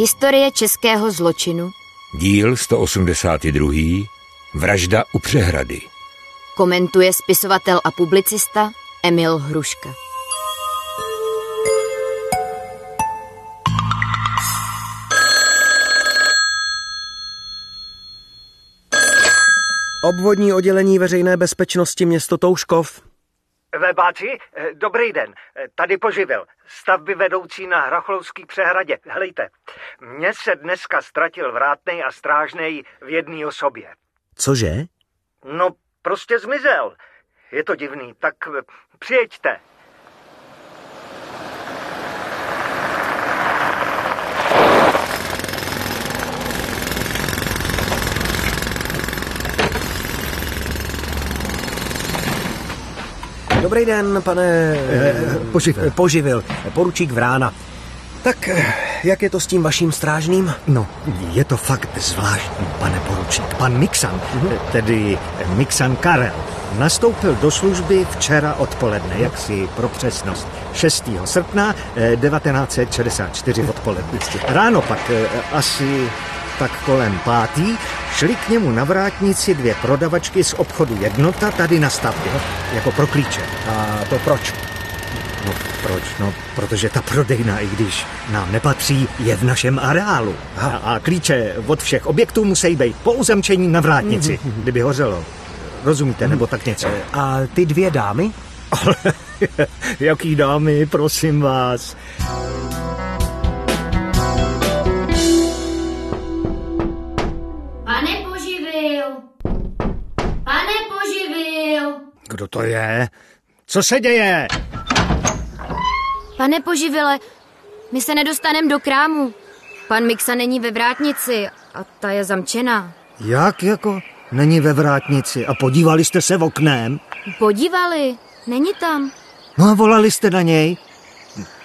Historie českého zločinu. Díl 182. Vražda u přehrady. Komentuje spisovatel a publicista Emil Hruška. Obvodní oddělení veřejné bezpečnosti město Touškov. Webáci, eh, dobrý den, Eh, tady poživil. Stavby vedoucí na Hrachlovský přehradě. Helejte, mně se dneska ztratil vrátnej a strážnej v jedné osobě. Cože? No, prostě zmizel. Je to divný, tak eh, přijeďte. Dobrý den, pane... Eh, poživil. Poživil, poručík Vrána. Tak eh, jak je to s tím vaším strážným? No, je to fakt zvláštní, pane poručík. Pan Mixan, Mhm. tedy Mixan Karel, nastoupil do služby včera odpoledne, jak si pro přesnost, 6. srpna eh, 1964 odpoledne. Ráno pak asi tak kolem pátý šli k němu na vrátnici dvě prodavačky z obchodu Jednota tady na stavbě, jako pro klíče. A to proč? No proč? No, protože ta prodejna, i když nám nepatří, je v našem areálu. A, a klíče od všech objektů musí být po uzamčení na vrátnici, kdyby hořelo. Rozumíte, nebo tak něco? A ty dvě dámy? Ale jaký dámy, prosím vás. Kdo to je? Co se děje? Pane poživile, my se nedostaneme do krámu. Pan Mixa není ve vrátnici a ta je zamčená. Jak jako? Není ve vrátnici a podívali jste se v oknem? Podívali, není tam. No a volali jste na něj?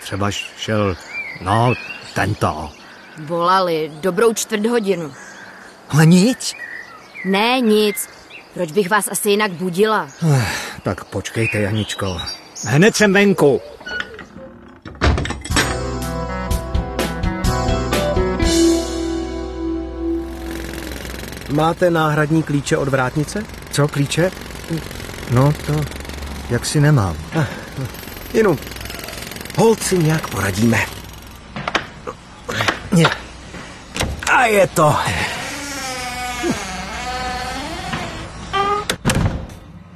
Třeba šel, no, tento. Volali dobrou čtvrt hodinu. Ale nic. Ne, nic. Proč bych vás asi jinak budila? Tak počkejte, Janičko. Hned jsem venku. Máte náhradní klíče od vrátnice? Co, klíče? No, to jak si nemám. Jenom hold si nějak poradíme. A je to.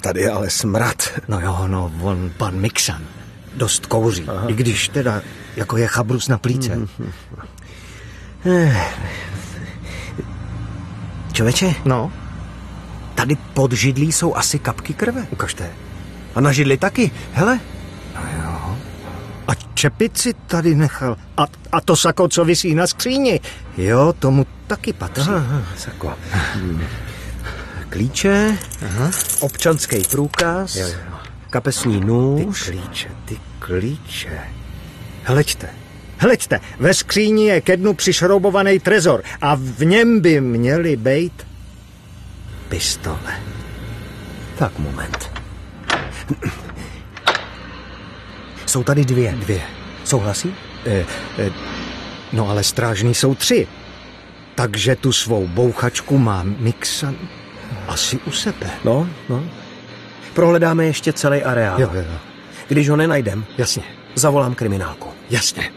Tady je ale smrad. No jo, no, on pan Mixan. Dost kouří, Aha. i když teda jako je chabrus na plíce. Mm-hmm. Čověče, No, tady pod židlí jsou asi kapky krve. ukažte. A na židli taky. Hele, A čepici tady nechal. A, a to sako, co visí na skříni. Jo, tomu taky patří. Aha, sako. Hmm. Klíče, Aha. občanský průkaz, Jo, jo. kapesní Ty nůž. klíče, ty klíče. Hleďte, hleďte, ve skříni je ke dnu přišroubovaný trezor a v něm by měly být pistole. Tak, moment. Jsou tady dvě. Dvě. Souhlasí? E, e, no ale strážní jsou tři. Takže tu svou bouchačku má Mixan asi u sebe. No, no. Prohledáme ještě celý areál. Jo, jo, jo. Když ho nenajdem, Jasně, zavolám kriminálku. jasně.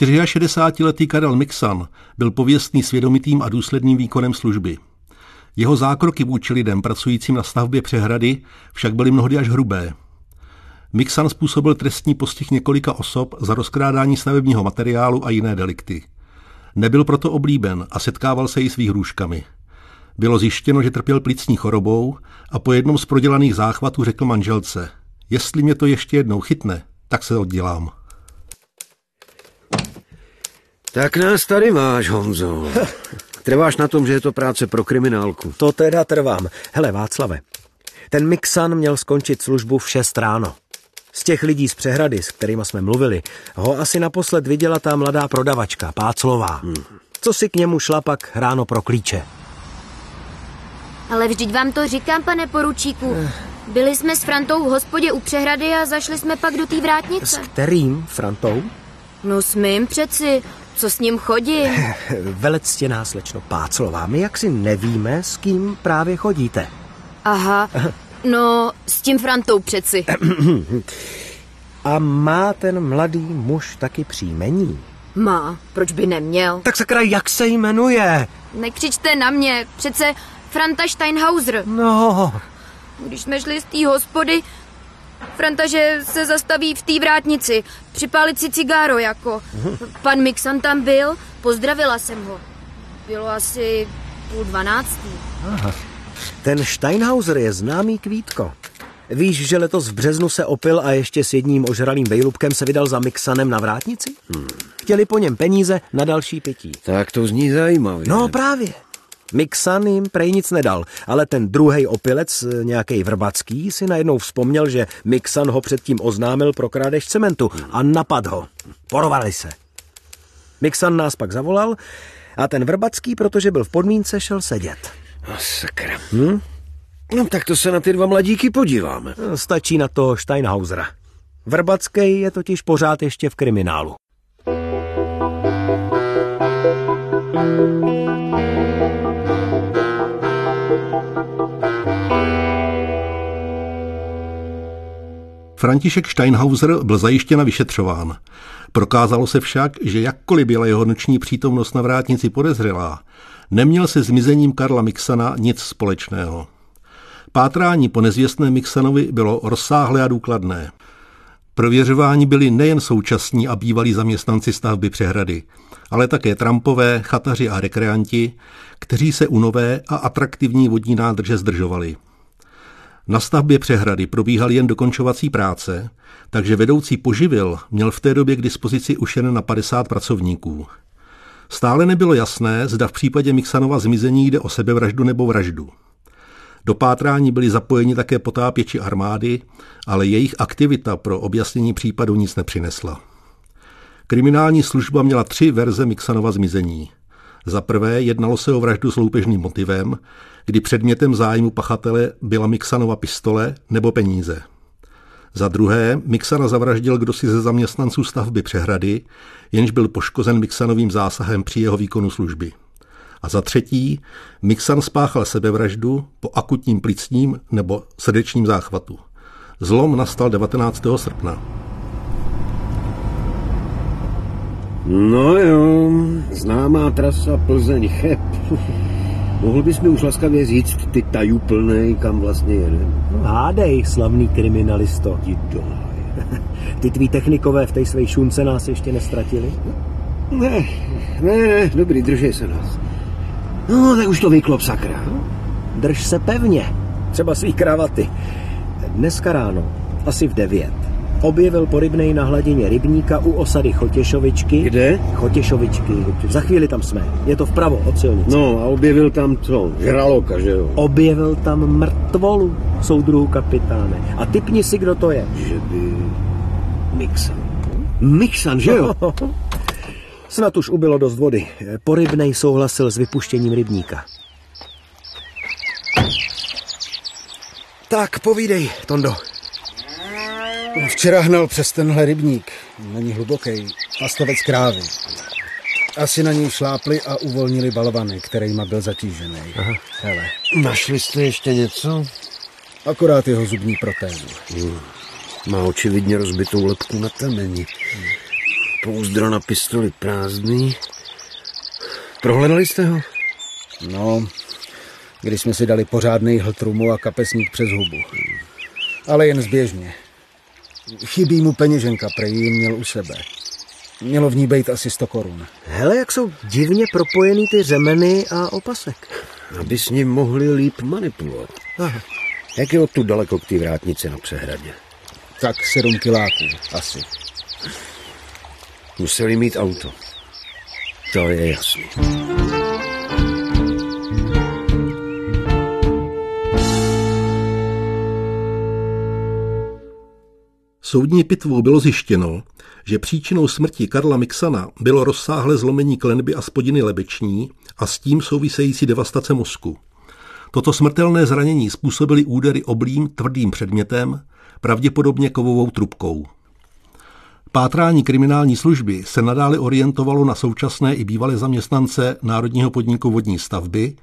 64-letý Karel Mixan byl pověstný svědomitým a důsledným výkonem služby. Jeho zákroky vůči lidem pracujícím na stavbě přehrady však byly mnohdy až hrubé. Mixan způsobil trestní postih několika osob za rozkrádání stavebního materiálu a jiné delikty. Nebyl proto oblíben a setkával se i s výhrůžkami. Bylo zjištěno, že trpěl plicní chorobou a po jednom z prodělaných záchvatů řekl manželce, jestli mě to ještě jednou chytne, tak se oddělám. Tak nás tady máš, Honzo. Trváš na tom, že je to práce pro kriminálku. To teda trvám. Hele, Václave, ten Mixan měl skončit službu v 6 ráno. Z těch lidí z přehrady, s kterými jsme mluvili, ho asi naposled viděla ta mladá prodavačka, Páclová. Hmm. Co si k němu šla pak ráno pro klíče. Ale vždyť vám to říkám, pane poručíku. Byli jsme s Frantou v hospodě u přehrady a zašli jsme pak do té S vrátnice. kterým, Frantou? No s mým přeci. Co s ním chodím? Velectěná slečno Páclová, my jaksi nevíme, s kým právě chodíte. Aha, no s tím Frantou přeci. A má ten mladý muž taky příjmení? Má, proč by neměl? Tak sakra, jak se jmenuje? Nekřičte na mě, přece Franta Steinhauser. No, Když jsme šli z té hospody, Franta, že se zastaví v té vrátnici, připálit si cigáro jako. Pan Mixan tam byl, pozdravila jsem ho. Bylo asi půl dvanáctý. Ten Steinhauser je známý kvítko. Víš, že letos v březnu se opil a ještě s jedním ožralým vejlubkem se vydal za Mixanem na vrátnici? Chtěli po něm peníze na další pití. Tak to zní zajímavě. No právě. Mixan jim prej nic nedal, ale ten druhý opilec, nějaký vrbacký, si najednou vzpomněl, že Mixan ho předtím oznámil pro krádež cementu a napad ho. Porovali se. Mixan nás pak zavolal a ten vrbacký, protože byl v podmínce, šel sedět. A sakra. Hm? No tak to se na ty dva mladíky podíváme. Stačí na to Steinhausera. Vrbacký je totiž pořád ještě v kriminálu. František Steinhauser byl zajištěna vyšetřován. Prokázalo se však, že jakkoliv byla jeho noční přítomnost na vrátnici podezřelá, neměl se zmizením Karla Mixana nic společného. Pátrání po nezvěstném Mixanovi bylo rozsáhlé a důkladné. Prověřování byli nejen současní a bývalí zaměstnanci stavby přehrady, ale také trampové, chataři a rekreanti, kteří se u nové a atraktivní vodní nádrže zdržovali. Na stavbě přehrady probíhaly jen dokončovací práce, takže vedoucí poživil měl v té době k dispozici už jen na 50 pracovníků. Stále nebylo jasné, zda v případě Mixanova zmizení jde o sebevraždu nebo vraždu. Do pátrání byli zapojeni také potápěči armády, ale jejich aktivita pro objasnění případu nic nepřinesla. Kriminální služba měla tři verze Mixanova zmizení. Za prvé jednalo se o vraždu s loupežným motivem, kdy předmětem zájmu pachatele byla Mixanova pistole nebo peníze. Za druhé, Mixana zavraždil kdosi ze zaměstnanců stavby přehrady, jenž byl poškozen Mixanovým zásahem při jeho výkonu služby. A za třetí, Mixan spáchal sebevraždu po akutním plicním nebo srdečním záchvatu. Zlom nastal 19. srpna. No jo, známá trasa Plzeň-Cheb. Mohl bys mi už laskavě říct ty tajú plnej, kam vlastně jedem? No, hádej, slavný kriminalisto. Ty tví technikové v té své šunce nás ještě nestratili? Ne, ne, dobrý, držej se nás. No, tak už to vyklop, sakra. Drž se pevně. Třeba svý kravaty. Dneska ráno, asi v devět, objevil porybnej na hladině rybníka u osady Chotěšovičky. Kde? Chotěšovičky. Za chvíli tam jsme. Je to vpravo od silnice. No a objevil tam co? Žraloka, že jo? Objevil tam mrtvolu, soudruhu kapitáne. A typni si, kdo to je. Že by... Mixan. Mixan, že jo? Snad už ubylo dost vody. Porybnej souhlasil s vypuštěním rybníka. Tak, povídej, Tondo. Včera hnal přes tenhle rybník. Není hluboký. Pastovec krávy. Asi na něj šlápli a uvolnili balvany, kterýma byl zatížený. Aha. Hele, Našli jste ještě něco? akorát jeho zubní protézu. Má očividně rozbitou lepku na temeni. Pouzdro na pistoli prázdný. Prohledali jste ho? No, když jsme si dali pořádný hltrumu a kapesník přes hubu. Ale jen zběžně. Chybí mu peněženka, prej ji měl u sebe. Mělo v ní být asi 100 korun. Hele, jak jsou divně propojený ty řemeny a opasek. Aby s ním mohli líp manipulovat. Aha. Jak je odtud daleko k té vrátnici na přehradě? Tak 7 kiláků, asi. Museli mít auto. To je jasný. Soudní pitvou bylo zjištěno, že příčinou smrti Karla Mixana bylo rozsáhlé zlomení klenby a spodiny lebeční a s tím související devastace mozku. Toto smrtelné zranění způsobily údery oblým tvrdým předmětem, pravděpodobně kovovou trubkou. Pátrání kriminální služby se nadále orientovalo na současné i bývalé zaměstnance Národního podniku vodní stavby,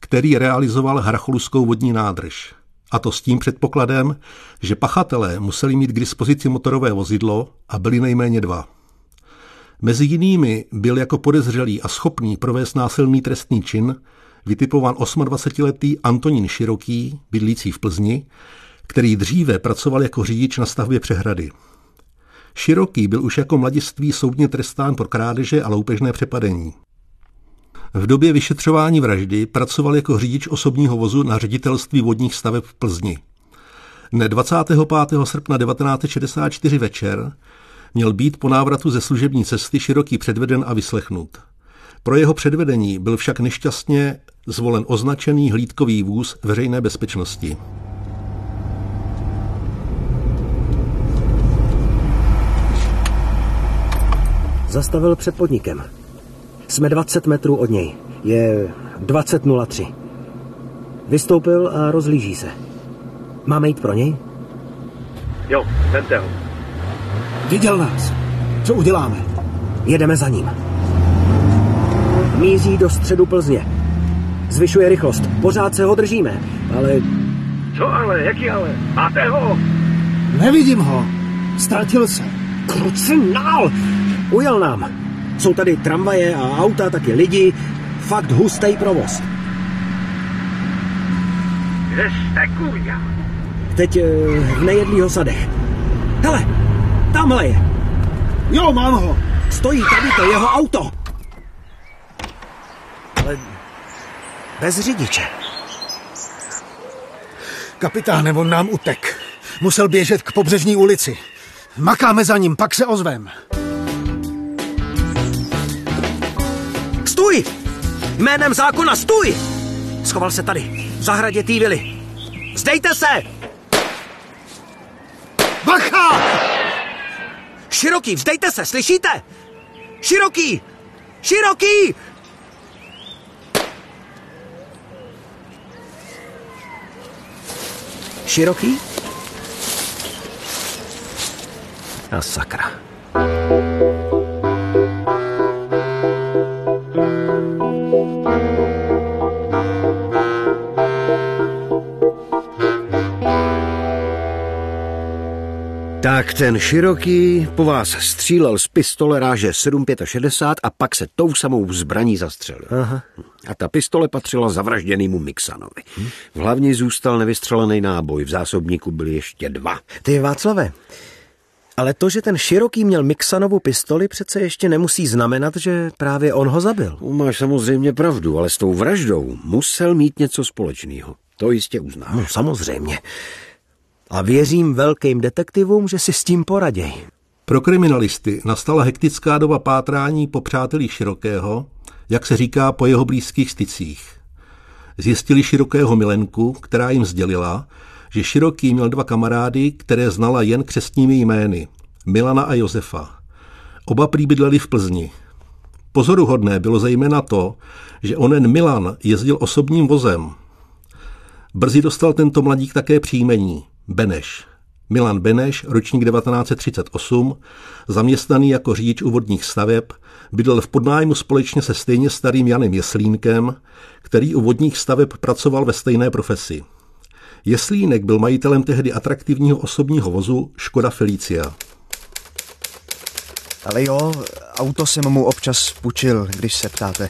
který realizoval Hracholuskou vodní nádrž. A to s tím předpokladem, že pachatelé museli mít k dispozici motorové vozidlo a byli nejméně dva. Mezi jinými byl jako podezřelý a schopný provést násilný trestný čin vytipován 28-letý Antonín Široký, bydlící v Plzni, který dříve pracoval jako řidič na stavbě přehrady. Široký byl už jako mladiství soudně trestán pro krádeže a loupežné přepadení. V době vyšetřování vraždy pracoval jako řidič osobního vozu na ředitelství vodních staveb v Plzni. Dne 25. srpna 1964 večer měl být po návratu ze služební cesty Široký předveden a vyslechnut. Pro jeho předvedení byl však nešťastně zvolen označený hlídkový vůz veřejné bezpečnosti. Zastavil před podnikem. Jsme 20 metrů od něj. Je 20.03. Vystoupil a rozlíží se. Máme jít pro něj? Jo, vemte ho. Viděl nás. Co uděláme? Jedeme za ním. Míří do středu Plzně. Zvyšuje rychlost. Pořád se ho držíme, ale Co ale, jaký ale? Máte ho? Nevidím ho. Ztratil se. krucinál! Ujel nám. Jsou tady tramvaje a auta, taky lidi. Fakt hustý provoz. Kde jste, kurňa? Teď eh, v nejedlýho sadech. Hele, tamhle je. Jo, mám ho. Stojí tady to jeho auto. Ale bez řidiče. Kapitáne, on nám utek. Musel běžet k pobřežní ulici. Makáme za ním, pak se ozvem. Stůj! Jménem zákona stůj! Schoval se tady, v zahradě té vily. Zdejte se! Bacha! Široký, vzdejte se, slyšíte? Široký! Široký! Široký? A sakra. Ten široký po vás střílel z pistole ráže 7,65 a pak se tou samou zbraní zastřelil. Aha. A ta pistole patřila zavražděnému Mixanovi. V hlavně zůstal nevystřelený náboj, v zásobníku byly ještě dva. Ty Václave, ale to, že ten široký měl Mixanovu pistoli, přece ještě nemusí znamenat, že právě on ho zabil. Máš samozřejmě pravdu, ale s tou vraždou musel mít něco společného. To jistě uznám. No, samozřejmě. A věřím velkým detektivům, že si s tím poraděj. Pro kriminalisty nastala hektická doba pátrání po přátelí Širokého, jak se říká po jeho blízkých stycích. Zjistili Širokého milenku, která jim sdělila, že Široký měl dva kamarády, které znala jen křestními jmény, Milana a Josefa. Oba prý bydleli v Plzni. Pozoruhodné bylo zejména to, že onen Milan jezdil osobním vozem. Brzy dostal tento mladík také příjmení Beneš. Milan Beneš, ročník 1938, zaměstnaný jako řidič u vodních staveb, bydlel v podnájmu společně se stejně starým Janem Jeslínkem, který u vodních staveb pracoval ve stejné profesi. Jeslínek byl majitelem tehdy atraktivního osobního vozu Škoda Felicia. Ale jo, auto jsem mu občas půjčil, když se ptáte.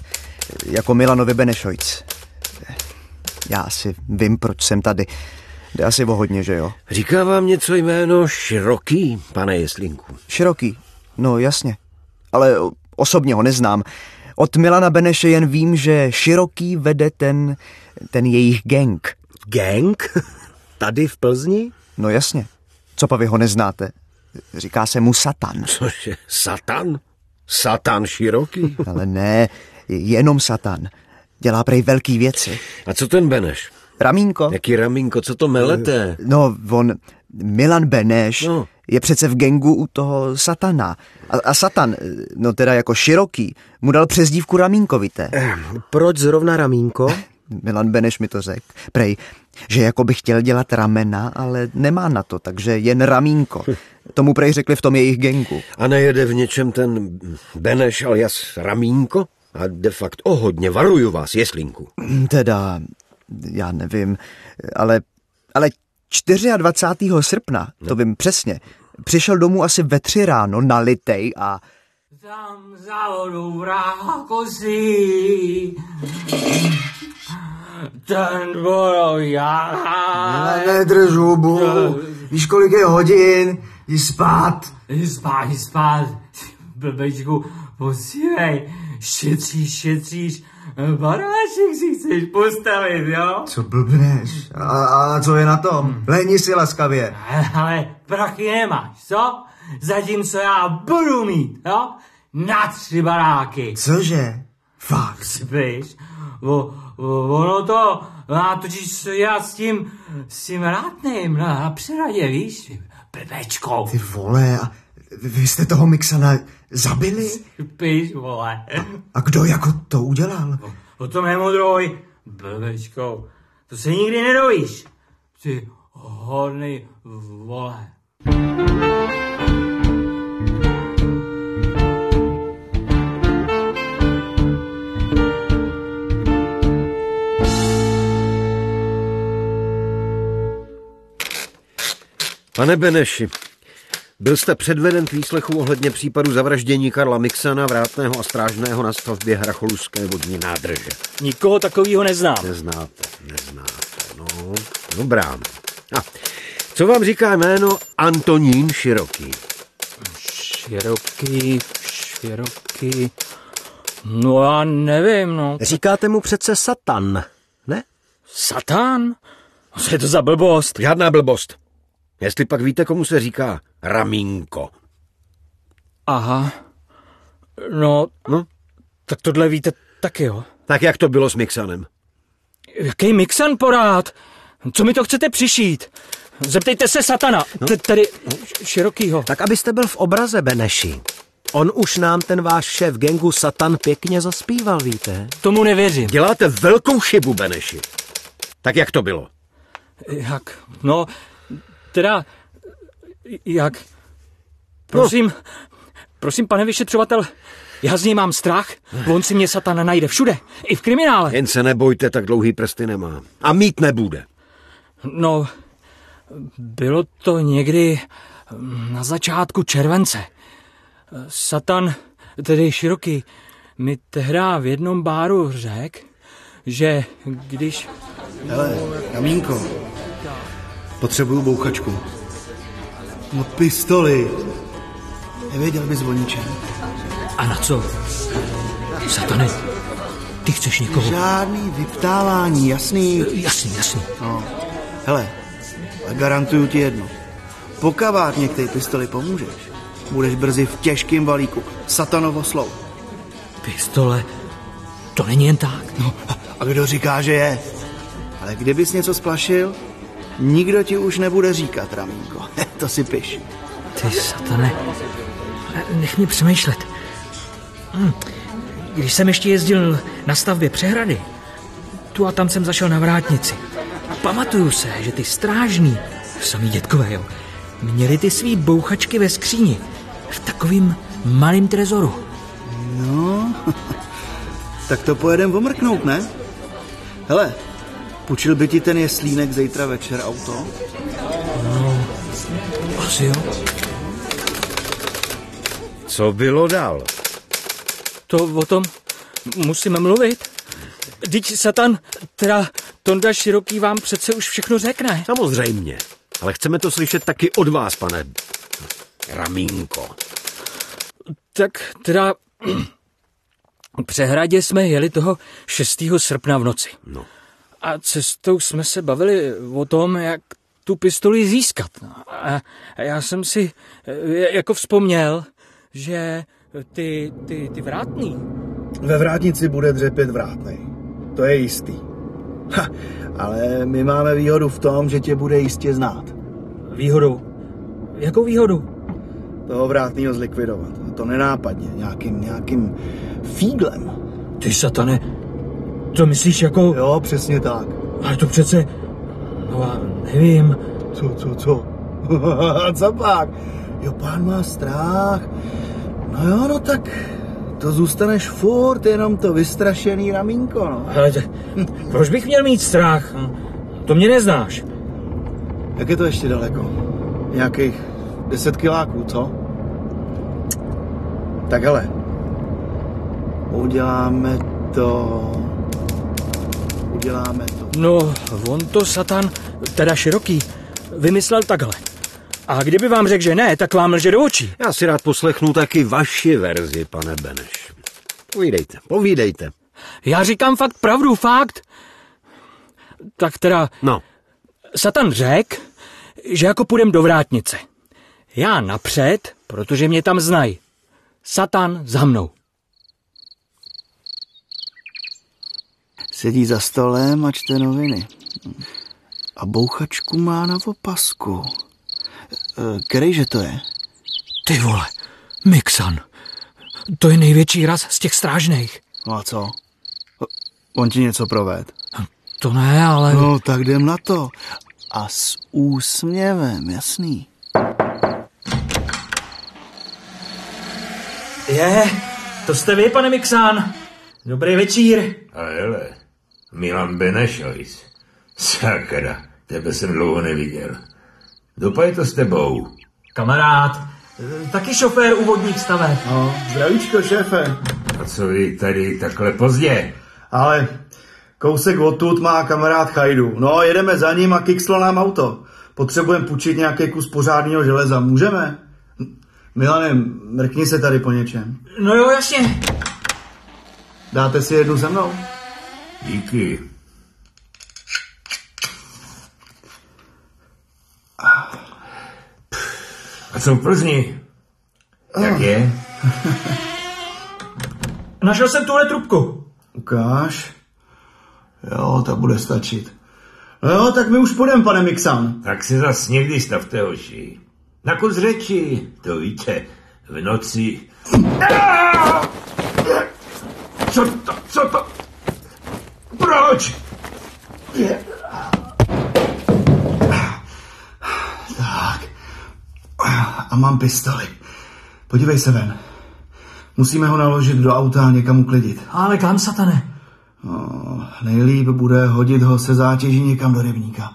Jako Milanovi Benešojc. Já asi vím, proč jsem tady. Jde asi o hodně, že jo? Říká vám něco jméno Široký, pane Jeslinku? Široký. No jasně. Ale osobně ho neznám. Od Milana Beneše jen vím, že Široký vede ten, ten jejich gang. Gang? Tady v Plzni? No jasně. Co pa vy ho neznáte? Říká se mu Satan. Cože, Satan? Satan Široký? Ale ne, jenom Satan. Dělá prej velký věci. A co ten Beneš? Ramínko? Jaký ramínko, co to melete? No, on, Milan Beneš, No. je přece v gengu u toho Satana. A, a Satan, no teda jako široký, mu dal přezdívku Ramínkovité. Proč zrovna ramínko? Milan Beneš mi to řekl. Prej, že jako by chtěl dělat ramena, ale nemá na to, takže jen ramínko. Tomu prej řekli v tom jejich gengu. A nejede v něčem ten Beneš alias Ramínko? A de facto o hodně, varuju vás, jeslinku. Teda, já nevím, ale, ale 24. srpna, to vím přesně, přišel domů asi ve tři ráno na litej a tam za vodu v rákosi. Ten borový Ne, drž hubu. Víš, kolik je hodin? Jdi spát. Jdi spát, jdi spát. Blbečku, posílej. Šetříš, šetříš. Baráček si chceš postavit, jo? Co blbneš? A, a co je na tom? Lehni si laskavě. Ale prachy nemáš, co? Zatímco já budu mít, jo? Na tři baráky. Cože? Fakt. Spíš? O, o, ono to má totiž já s tím, s tím rátným na, na přeradě, víš? Blbečko. Ty vole, a vy jste toho Mixana zabili? Spíš, vole. A kdo jako to udělal? O, o tom nemodroj. Blbečko. To se nikdy nedovíš. Ty hodný vole. Pane Beneši, byl jste předveden k výslechu ohledně případu zavraždění Karla Mixana, vrátného a strážného na stavbě Hracholuské vodní nádrže. Nikoho takového neznám. Neznáte, neznáte, no, dobrá. A co vám říká jméno Antonín Široký? Široký, široký... No já nevím, no. Říkáte mu přece Satan, ne? Satan? Co je to za blbost? Žádná blbost. Jestli pak víte, komu se říká Ramínko. Aha. No, no, tak tohle víte taky, jo? Tak jak to bylo s Mixanem? Jaký Mixan porád? Co mi to chcete přišít? Zeptejte se Satana, no. tedy širokýho. Tak abyste byl v obraze, Beneši. On už nám ten váš šéf gengu Satan pěkně zaspíval, víte? Tomu nevěřím. Děláte velkou chybu, Beneši. Tak jak to bylo? Jak? No, teda, jak? Prosím, no. prosím, pane vyšetřovatel, já z něj mám strach, on si mě satana najde všude, i v kriminále. Jen se nebojte, tak dlouhý prsty nemá. A mít nebude. No, bylo to někdy na začátku července. Satan, tedy široký, mi tehdy v jednom báru řekl, že když... Hele, Kamínko, potřebuju bouchačku. No pistoli. Nevěděl bys o ničem. A na co? Satane, ty chceš někoho? Žádný vyptávání, jasný? Jasný, jasný. No. Hele, ale garantuju ti jedno. Pokud mě k té pistoli pomůžeš, budeš brzy v těžkém balíku. Satanovo slovo. Pistole? To není jen tak. No, a kdo říká, že je? Ale kdybys něco splašil, nikdo ti už nebude říkat, Ramínko. to si piš. Ty satane, nech mě přemýšlet. Hm. Když jsem ještě jezdil na stavbě přehrady, tu a tam jsem zašel na vrátnici. Pamatuju se, že ty strážní, samý dětkové, jo, měli ty svý bouchačky ve skříni, v takovým malým trezoru. No, tak to pojedem omrknout, ne? Hele, půjčil by ti ten jeslínek zítra večer auto? No, asi jo. Co bylo dál? To o tom musíme mluvit. Teď Satan, teda Tonda Široký vám přece už všechno řekne. Samozřejmě, ale chceme to slyšet taky od vás, pane Ramínko. Tak teda přehradě jsme jeli toho 6. srpna v noci. No. A cestou jsme se bavili o tom, jak tu pistoli získat. No. A já jsem si jako vzpomněl, že ty, ty, ty vrátný. Ve vrátnici bude dřepět vrátnej. To je jistý. Ha, ale my máme výhodu v tom, že tě bude jistě znát. Výhodu? Jakou výhodu? Toho vrátného zlikvidovat. To nenápadně, nějakým, nějakým fíglem. Ty satane, To myslíš jako... Jo, přesně tak. Ale to přece... No a nevím. Co, co, co? co pak? Jo, pán má strach. No jo, no tak to zůstaneš furt jenom to vystrašený ramínko, no. Ale t- proč bych měl mít strach? To mě neznáš. Jak je to ještě daleko? Nějakých 10 kiláků, co? Tak hele, uděláme to... Uděláme to. No, on to Satan, teda široký, vymyslel takhle. A kdyby vám řekl, že ne, tak vám lže do očí. Já si rád poslechnu taky vaši verzi, pane Beneš. Povídejte, povídejte. Já říkám fakt pravdu, fakt. Tak teda... No. Satan řekl, že jako půjdem do vrátnice. Já napřed, protože mě tam znají. Satan za mnou. Sedí za stolem a čte noviny. A bouchačku má na opasku. E, Kterejže to je? Ty vole, Mixan. To je největší raz z těch strážných. No a co? On ti něco proved? To ne, ale... No, tak jdem na to. A s úsměvem, jasný. Je, to jste vy, pane Mixán. Dobrý večír. A hele, Milan Benešojc. Sakra, tebe jsem dlouho neviděl. Dopaj to s tebou. Kamarád, taky šofér úvodních staveb. No, zdravíčko, šéfe. A co vy tady takhle pozdě? Ale kousek odtud má kamarád Chajdu. No, jedeme za ním a kikslo nám auto. Potřebujeme půjčit nějaký kus pořádného železa. Můžeme? Milane, mrkni se tady po něčem. No jo, jasně. Dáte si jednu se mnou? Díky. A co v Plzni? Jak je? Našel jsem tuhle trubku. Ukáž. Jo, ta bude stačit. No jo, tak my už půjdeme, pane Mixan. Tak se zas někdy stavte oči. Na kus řeči, to víte, v noci. Co to, co to? Proč? Tak. A mám pistoli. Podívej se ven. Musíme ho naložit do auta a někam uklidit. Ale kam, satane? No, nejlíp bude hodit ho se zátěží někam do rybníka.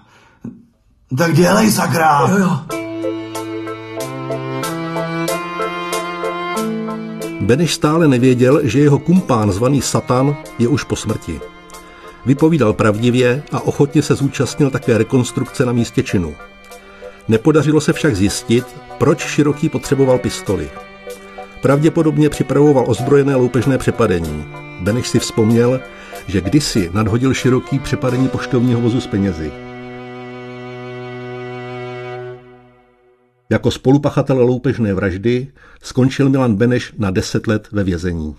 Tak dělej, sakra! Jo, jo. Beneš stále nevěděl, že jeho kumpán zvaný Satan je už po smrti. Vypovídal pravdivě a ochotně se zúčastnil také rekonstrukce na místě činu. Nepodařilo se však zjistit, proč Široký potřeboval pistoli. Pravděpodobně připravoval ozbrojené loupežné přepadení. Beneš si vzpomněl, že kdysi nadhodil Široký přepadení poštovního vozu s penězi. Jako spolupachatel loupežné vraždy skončil Milan Beneš na 10 let ve vězení.